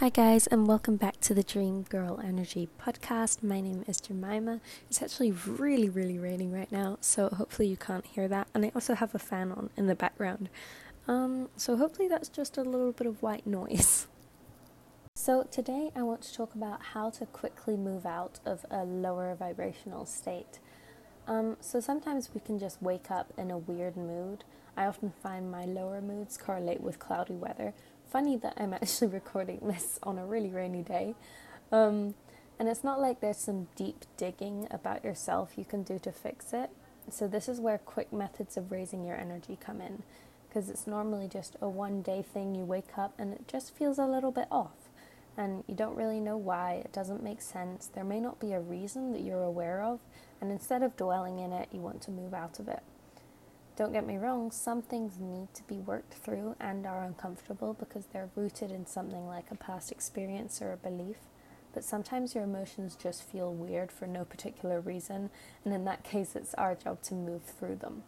Hi, guys, and welcome back to the Dream Girl Energy podcast. My name is Jemima. It's actually really, really raining right now, so hopefully you can't hear that. And I also have a fan on in the background, um, so hopefully that's just a little bit of white noise. So, today I want to talk about how to quickly move out of a lower vibrational state. Um, so, sometimes we can just wake up in a weird mood. I often find my lower moods correlate with cloudy weather, funny that I'm actually recording this on a really rainy day. Um, and it's not like there's some deep digging about yourself you can do to fix it. So, this is where quick methods of raising your energy come in. Because it's normally just a one day thing, you wake up and it just feels a little bit off. And you don't really know why, it doesn't make sense. There may not be a reason that you're aware of. And instead of dwelling in it, you want to move out of it. Don't get me wrong, some things need to be worked through and are uncomfortable because they're rooted in something like a past experience or a belief. But sometimes your emotions just feel weird for no particular reason, and in that case, it's our job to move through them.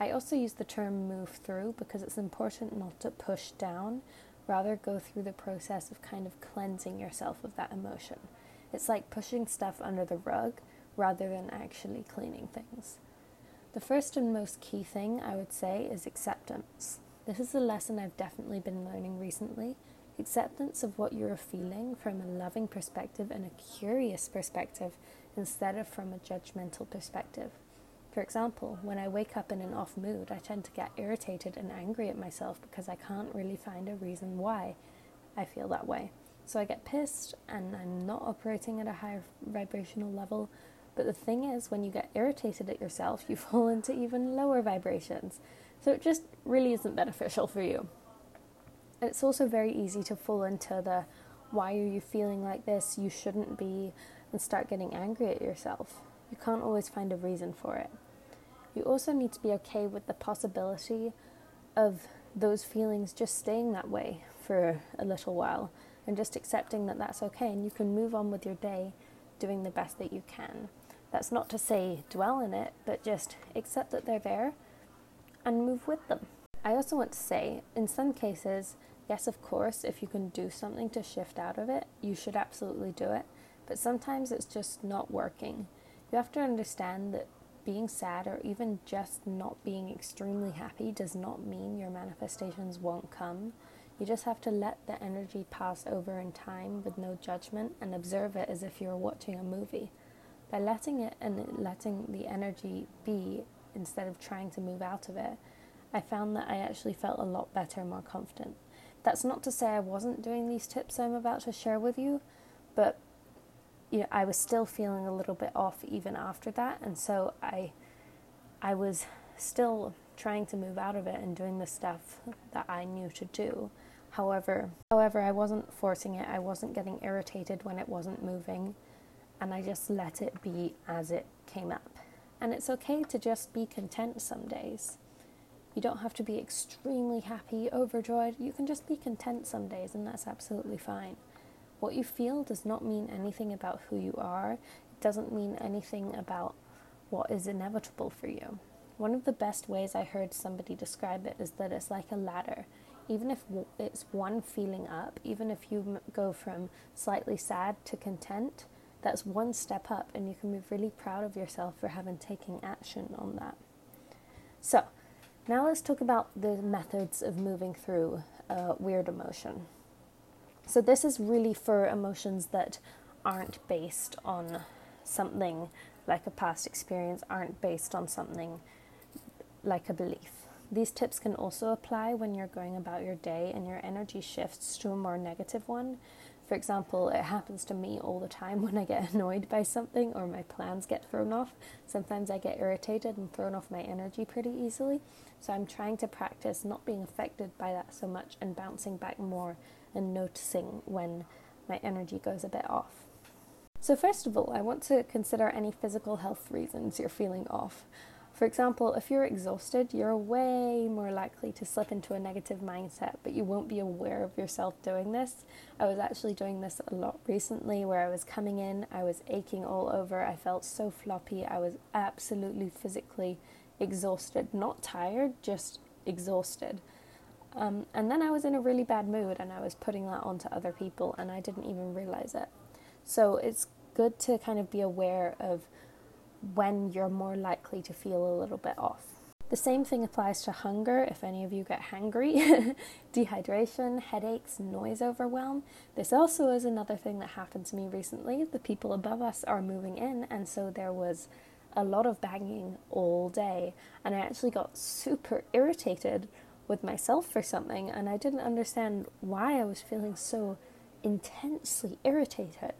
I also use the term move through because it's important not to push down, rather, go through the process of kind of cleansing yourself of that emotion. It's like pushing stuff under the rug rather than actually cleaning things. The first and most key thing I would say is acceptance. This is a lesson I've definitely been learning recently. Acceptance of what you're feeling from a loving perspective and a curious perspective instead of from a judgmental perspective. For example, when I wake up in an off mood, I tend to get irritated and angry at myself because I can't really find a reason why I feel that way. So I get pissed and I'm not operating at a higher vibrational level, but the thing is, when you get irritated at yourself, you fall into even lower vibrations. So it just really isn't beneficial for you. And it's also very easy to fall into the why are you feeling like this? You shouldn't be, and start getting angry at yourself. You can't always find a reason for it. You also need to be okay with the possibility of those feelings just staying that way for a little while and just accepting that that's okay and you can move on with your day doing the best that you can. That's not to say dwell in it, but just accept that they're there and move with them. I also want to say, in some cases, yes, of course, if you can do something to shift out of it, you should absolutely do it. But sometimes it's just not working. You have to understand that being sad or even just not being extremely happy does not mean your manifestations won't come. You just have to let the energy pass over in time with no judgment and observe it as if you were watching a movie. By letting it and letting the energy be instead of trying to move out of it, I found that I actually felt a lot better, and more confident. That's not to say I wasn't doing these tips I'm about to share with you, but you know, I was still feeling a little bit off even after that, and so I I was still trying to move out of it and doing the stuff that I knew to do. However, however, I wasn't forcing it. I wasn't getting irritated when it wasn't moving and I just let it be as it came up. And it's okay to just be content some days. You don't have to be extremely happy, overjoyed. You can just be content some days, and that's absolutely fine. What you feel does not mean anything about who you are, it doesn't mean anything about what is inevitable for you. One of the best ways I heard somebody describe it is that it's like a ladder. Even if it's one feeling up, even if you go from slightly sad to content, that's one step up, and you can be really proud of yourself for having taken action on that. So, now let's talk about the methods of moving through a weird emotion. So, this is really for emotions that aren't based on something like a past experience, aren't based on something like a belief. These tips can also apply when you're going about your day and your energy shifts to a more negative one for example, it happens to me all the time when I get annoyed by something or my plans get thrown off. Sometimes I get irritated and thrown off my energy pretty easily. So I'm trying to practice not being affected by that so much and bouncing back more and noticing when my energy goes a bit off. So, first of all, I want to consider any physical health reasons you're feeling off. For example, if you're exhausted, you're way more likely to slip into a negative mindset, but you won't be aware of yourself doing this. I was actually doing this a lot recently where I was coming in, I was aching all over, I felt so floppy, I was absolutely physically exhausted, not tired, just exhausted. Um, and then I was in a really bad mood and I was putting that onto other people and I didn't even realize it. So it's good to kind of be aware of when you're more likely to feel a little bit off. The same thing applies to hunger if any of you get hangry, dehydration, headaches, noise overwhelm. This also is another thing that happened to me recently. The people above us are moving in, and so there was a lot of banging all day, and I actually got super irritated with myself for something, and I didn't understand why I was feeling so intensely irritated.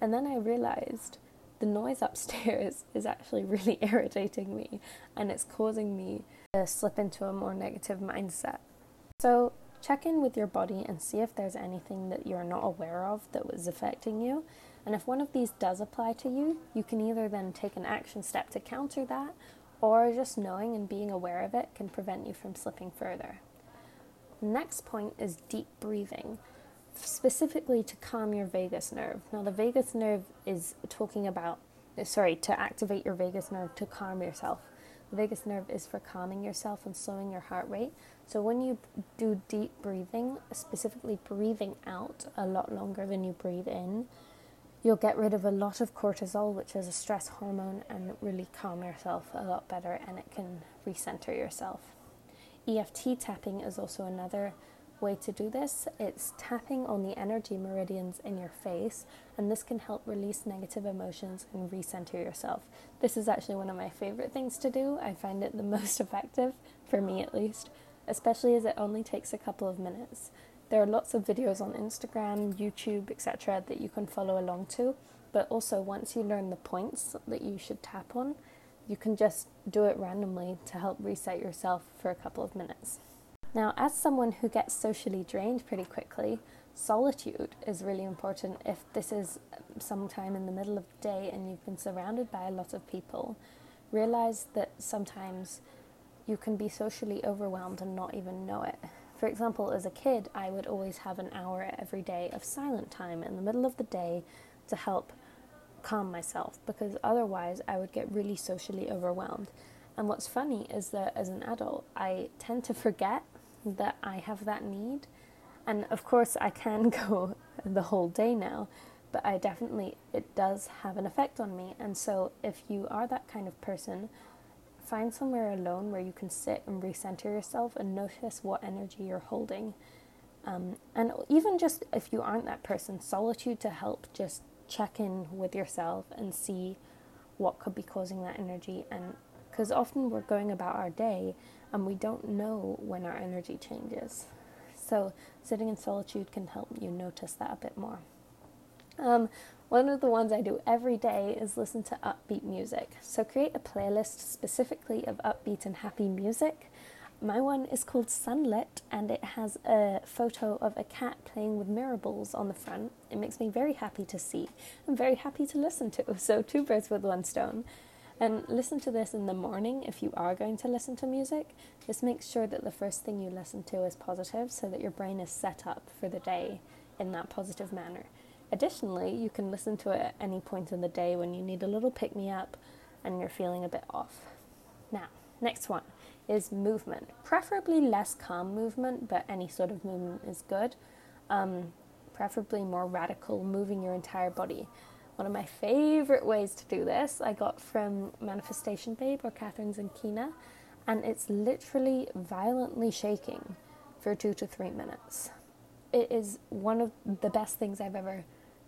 And then I realized the noise upstairs is actually really irritating me and it's causing me to slip into a more negative mindset. So, check in with your body and see if there's anything that you're not aware of that was affecting you. And if one of these does apply to you, you can either then take an action step to counter that, or just knowing and being aware of it can prevent you from slipping further. Next point is deep breathing specifically to calm your vagus nerve. Now, the vagus nerve is talking about, sorry, to activate your vagus nerve to calm yourself. The vagus nerve is for calming yourself and slowing your heart rate. So, when you do deep breathing, specifically breathing out a lot longer than you breathe in, you'll get rid of a lot of cortisol, which is a stress hormone, and really calm yourself a lot better, and it can recenter yourself. EFT tapping is also another way to do this. It's tapping on the energy meridians in your face, and this can help release negative emotions and recenter yourself. This is actually one of my favorite things to do. I find it the most effective, for me at least, especially as it only takes a couple of minutes. There are lots of videos on Instagram, YouTube, etc., that you can follow along to, but also once you learn the points that you should tap on, you can just do it randomly to help reset yourself for a couple of minutes. Now, as someone who gets socially drained pretty quickly, solitude is really important if this is um, sometime in the middle of the day and you've been surrounded by a lot of people. Realize that sometimes you can be socially overwhelmed and not even know it. For example, as a kid, I would always have an hour every day of silent time in the middle of the day to help calm myself because otherwise I would get really socially overwhelmed. And what's funny is that as an adult, I tend to forget that I have that need. And of course, I can go the whole day now, but I definitely, it does have an effect on me. And so, if you are that kind of person, find somewhere alone where you can sit and recenter yourself and notice what energy you're holding. Um, and even just if you aren't that person, solitude to help just check in with yourself and see what could be causing that energy. And because often we're going about our day and we don't know when our energy changes. So, sitting in solitude can help you notice that a bit more. Um, one of the ones I do every day is listen to upbeat music. So, create a playlist specifically of upbeat and happy music. My one is called Sunlit and it has a photo of a cat playing with mirror balls on the front. It makes me very happy to see and very happy to listen to. So, two birds with one stone. And listen to this in the morning if you are going to listen to music. Just make sure that the first thing you listen to is positive so that your brain is set up for the day in that positive manner. Additionally, you can listen to it at any point in the day when you need a little pick me up and you're feeling a bit off. Now, next one is movement. Preferably less calm movement, but any sort of movement is good. Um, preferably more radical, moving your entire body. One of my favorite ways to do this I got from Manifestation Babe or Kathrin Zenkina, and it's literally violently shaking for two to three minutes. It is one of the best things I've ever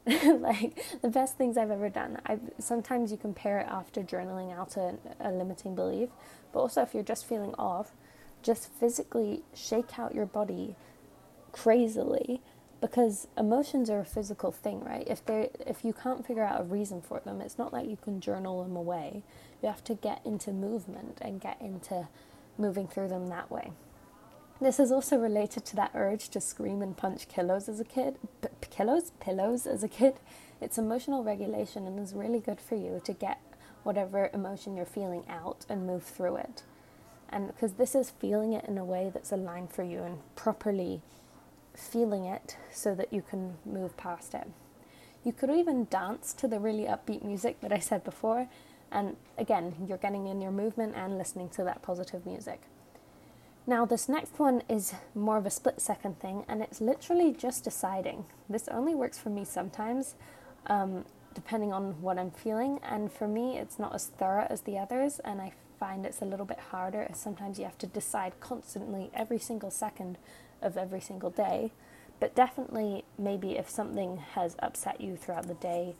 like the best things I've ever done. I sometimes you compare it after journaling out a, a limiting belief, but also if you're just feeling off, just physically shake out your body crazily because emotions are a physical thing, right? If they if you can't figure out a reason for them, it's not like you can journal them away. You have to get into movement and get into moving through them that way. This is also related to that urge to scream and punch pillows as a kid, P- pillows, pillows as a kid. It's emotional regulation and is really good for you to get whatever emotion you're feeling out and move through it. And because this is feeling it in a way that's aligned for you and properly feeling it so that you can move past it. You could even dance to the really upbeat music that I said before, and again, you're getting in your movement and listening to that positive music. Now, this next one is more of a split second thing, and it's literally just deciding. This only works for me sometimes, um, depending on what I'm feeling, and for me, it's not as thorough as the others, and I find it's a little bit harder as sometimes you have to decide constantly every single second of every single day. But definitely, maybe if something has upset you throughout the day,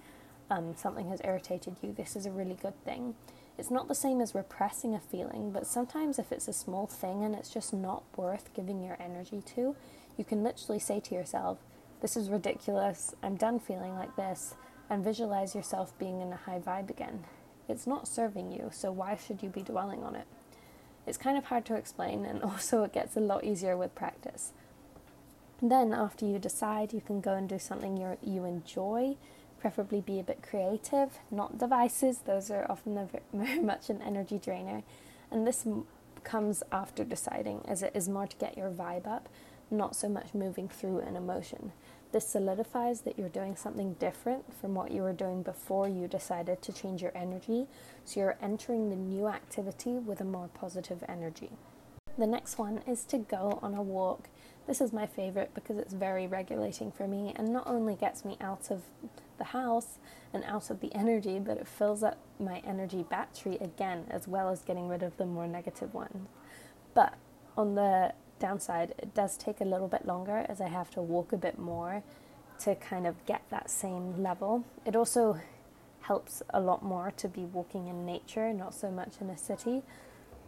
um, something has irritated you, this is a really good thing. It's not the same as repressing a feeling, but sometimes if it's a small thing and it's just not worth giving your energy to, you can literally say to yourself, This is ridiculous, I'm done feeling like this, and visualize yourself being in a high vibe again. It's not serving you, so why should you be dwelling on it? It's kind of hard to explain, and also it gets a lot easier with practice. Then, after you decide, you can go and do something you you enjoy, preferably be a bit creative, not devices. Those are often very much an energy drainer, and this comes after deciding, as it is more to get your vibe up, not so much moving through an emotion. This solidifies that you're doing something different from what you were doing before you decided to change your energy, so you're entering the new activity with a more positive energy. The next one is to go on a walk. This is my favorite because it's very regulating for me and not only gets me out of the house and out of the energy, but it fills up my energy battery again, as well as getting rid of the more negative ones. But on the downside, it does take a little bit longer as I have to walk a bit more to kind of get that same level. It also helps a lot more to be walking in nature, not so much in a city.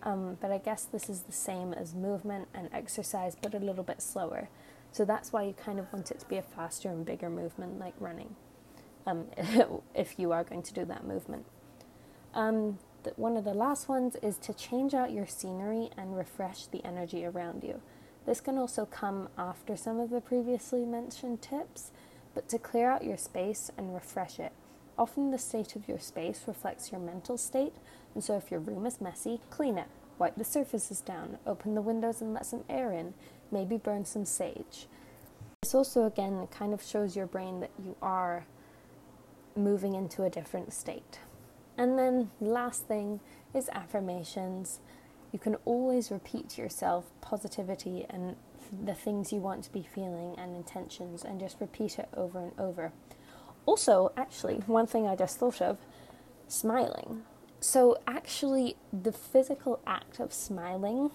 Um, but I guess this is the same as movement and exercise, but a little bit slower. So that's why you kind of want it to be a faster and bigger movement like running, um, if you are going to do that movement. Um, the, one of the last ones is to change out your scenery and refresh the energy around you. This can also come after some of the previously mentioned tips, but to clear out your space and refresh it. Often the state of your space reflects your mental state, and so if your room is messy, clean it. Wipe the surfaces down, open the windows and let some air in, maybe burn some sage. This also, again, kind of shows your brain that you are moving into a different state. And then, last thing is affirmations. You can always repeat to yourself positivity and the things you want to be feeling and intentions, and just repeat it over and over. Also, actually, one thing I just thought of smiling. So, actually, the physical act of smiling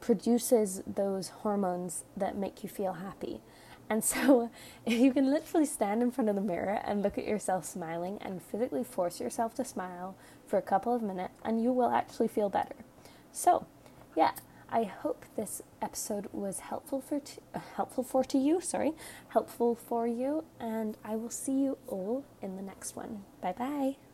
produces those hormones that make you feel happy. And so, if you can literally stand in front of the mirror and look at yourself smiling and physically force yourself to smile for a couple of minutes, and you will actually feel better. So, yeah, I hope this episode was helpful for uh, helpful for to you. Sorry, helpful for you, and I will see you all in the next one. Bye bye.